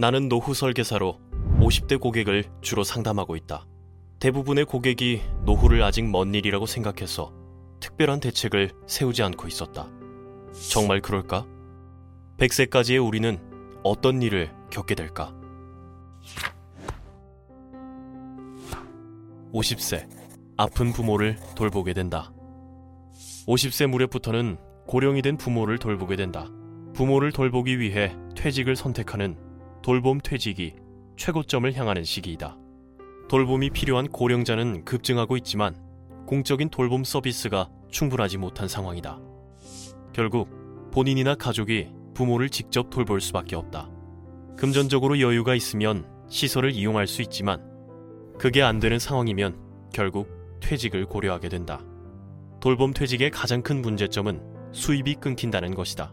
나는 노후 설계사로 50대 고객을 주로 상담하고 있다. 대부분의 고객이 노후를 아직 먼 일이라고 생각해서 특별한 대책을 세우지 않고 있었다. 정말 그럴까? 100세까지의 우리는 어떤 일을 겪게 될까? 50세. 아픈 부모를 돌보게 된다. 50세 무렵부터는 고령이 된 부모를 돌보게 된다. 부모를 돌보기 위해 퇴직을 선택하는 돌봄 퇴직이 최고점을 향하는 시기이다. 돌봄이 필요한 고령자는 급증하고 있지만 공적인 돌봄 서비스가 충분하지 못한 상황이다. 결국 본인이나 가족이 부모를 직접 돌볼 수밖에 없다. 금전적으로 여유가 있으면 시설을 이용할 수 있지만 그게 안 되는 상황이면 결국 퇴직을 고려하게 된다. 돌봄 퇴직의 가장 큰 문제점은 수입이 끊긴다는 것이다.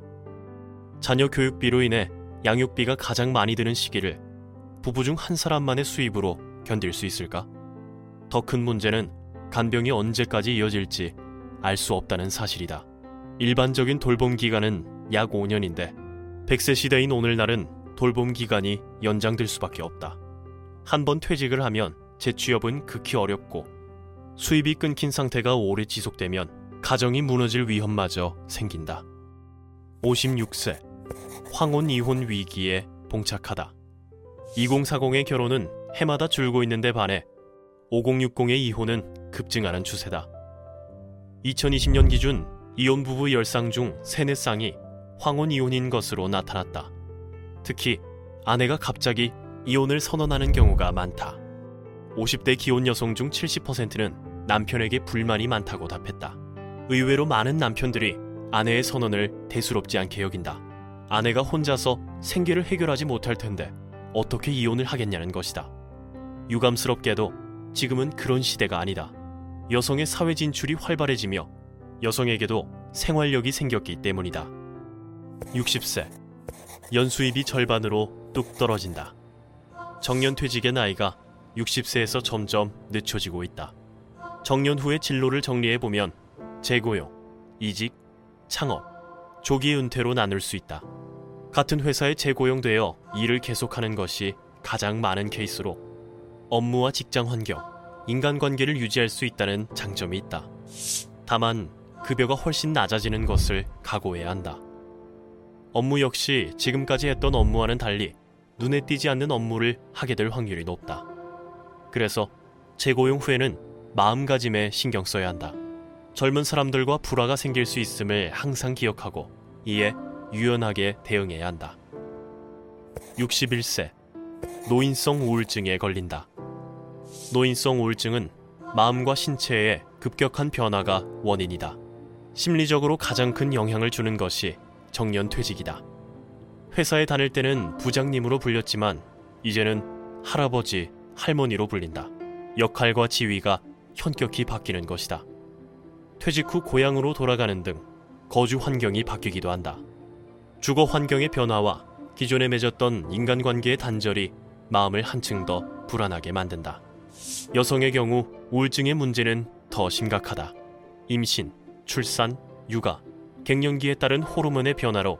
자녀 교육비로 인해 양육비가 가장 많이 드는 시기를 부부 중 한 사람만의 수입으로 견딜 수 있을까? 더 큰 문제는 간병이 언제까지 이어질지 알 수 없다는 사실이다. 일반적인 돌봄 기간은 약 5년인데 100세 시대인 오늘날은 돌봄 기간이 연장될 수밖에 없다. 한 번 퇴직을 하면 재취업은 극히 어렵고 수입이 끊긴 상태가 오래 지속되면 가정이 무너질 위험마저 생긴다. 56세 황혼 이혼 위기에 봉착하다. 2040의 결혼은 해마다 줄고 있는데 반해 5060의 이혼은 급증하는 추세다. 2020년 기준 이혼 부부 10쌍 중 3, 4쌍이 황혼 이혼인 것으로 나타났다. 특히 아내가 갑자기 이혼을 선언하는 경우가 많다. 50대 기혼 여성 중 70%는 남편에게 불만이 많다고 답했다. 의외로 많은 남편들이 아내의 선언을 대수롭지 않게 여긴다. 아내가 혼자서 생계를 해결하지 못할 텐데 어떻게 이혼을 하겠냐는 것이다. 유감스럽게도 지금은 그런 시대가 아니다. 여성의 사회 진출이 활발해지며 여성에게도 생활력이 생겼기 때문이다. 60세. 연수입이 절반으로 뚝 떨어진다. 정년 퇴직의 나이가 60세에서 점점 늦춰지고 있다. 정년 후의 진로를 정리해 보면 재고용, 이직, 창업, 조기 은퇴로 나눌 수 있다. 같은 회사에 재고용되어 일을 계속하는 것이 가장 많은 케이스로 업무와 직장 환경, 인간관계를 유지할 수 있다는 장점이 있다. 다만 급여가 훨씬 낮아지는 것을 각오해야 한다. 업무 역시 지금까지 했던 업무와는 달리 눈에 띄지 않는 업무를 하게 될 확률이 높다. 그래서 재고용 후에는 마음가짐에 신경 써야 한다. 젊은 사람들과 불화가 생길 수 있음을 항상 기억하고 이에 유연하게 대응해야 한다. 61세 노인성 우울증에 걸린다. 노인성 우울증은 마음과 신체의 급격한 변화가 원인이다. 심리적으로 가장 큰 영향을 주는 것이 정년 퇴직이다. 회사에 다닐 때는 부장님으로 불렸지만 이제는 할아버지, 할머니로 불린다. 역할과 지위가 현격히 바뀌는 것이다. 퇴직 후 고향으로 돌아가는 등 거주 환경이 바뀌기도 한다. 주거 환경의 변화와 기존에 맺었던 인간관계의 단절이 마음을 한층 더 불안하게 만든다. 여성의 경우 우울증의 문제는 더 심각하다. 임신, 출산, 육아, 갱년기에 따른 호르몬의 변화로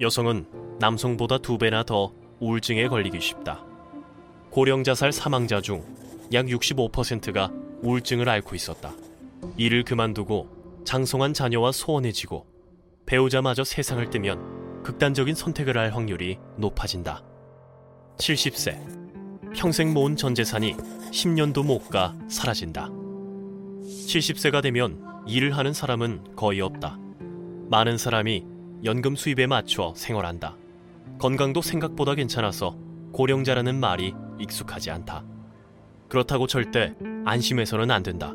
여성은 남성보다 두 배나 더 우울증에 걸리기 쉽다. 고령 자살 사망자 중 약 65%가 우울증을 앓고 있었다. 일을 그만두고 장성한 자녀와 소원해지고 배우자마저 세상을 뜨면 극단적인 선택을 할 확률이 높아진다. 70세. 평생 모은 전 재산이 10년도 못 가 사라진다. 70세가 되면 일을 하는 사람은 거의 없다. 많은 사람이 연금 수입에 맞춰 생활한다. 건강도 생각보다 괜찮아서 고령자라는 말이 익숙하지 않다. 그렇다고 절대 안심해서는 안 된다.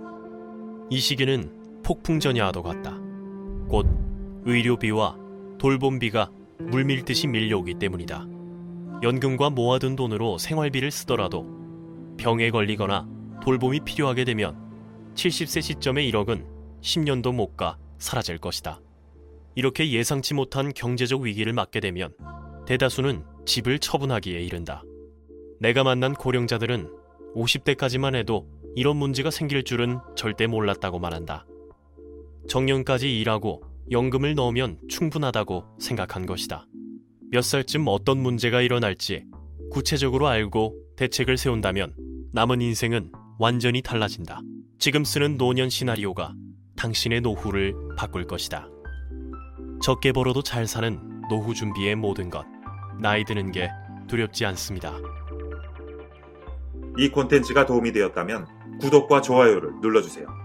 이 시기는 폭풍전야와도 같다. 곧 의료비와 돌봄비가 물밀듯이 밀려오기 때문이다. 연금과 모아둔 돈으로 생활비를 쓰더라도 병에 걸리거나 돌봄이 필요하게 되면 70세 시점의 1억은 10년도 못 가 사라질 것이다. 이렇게 예상치 못한 경제적 위기를 맞게 되면 대다수는 집을 처분하기에 이른다. 내가 만난 고령자들은 50대까지만 해도 이런 문제가 생길 줄은 절대 몰랐다고 말한다. 정년까지 일하고 연금을 넣으면 충분하다고 생각한 것이다. 몇 살쯤 어떤 문제가 일어날지 구체적으로 알고 대책을 세운다면 남은 인생은 완전히 달라진다. 지금 쓰는 노년 시나리오가 당신의 노후를 바꿀 것이다. 적게 벌어도 잘 사는 노후 준비의 모든 것. 나이 드는 게 두렵지 않습니다. 이 콘텐츠가 도움이 되었다면 구독과 좋아요를 눌러주세요.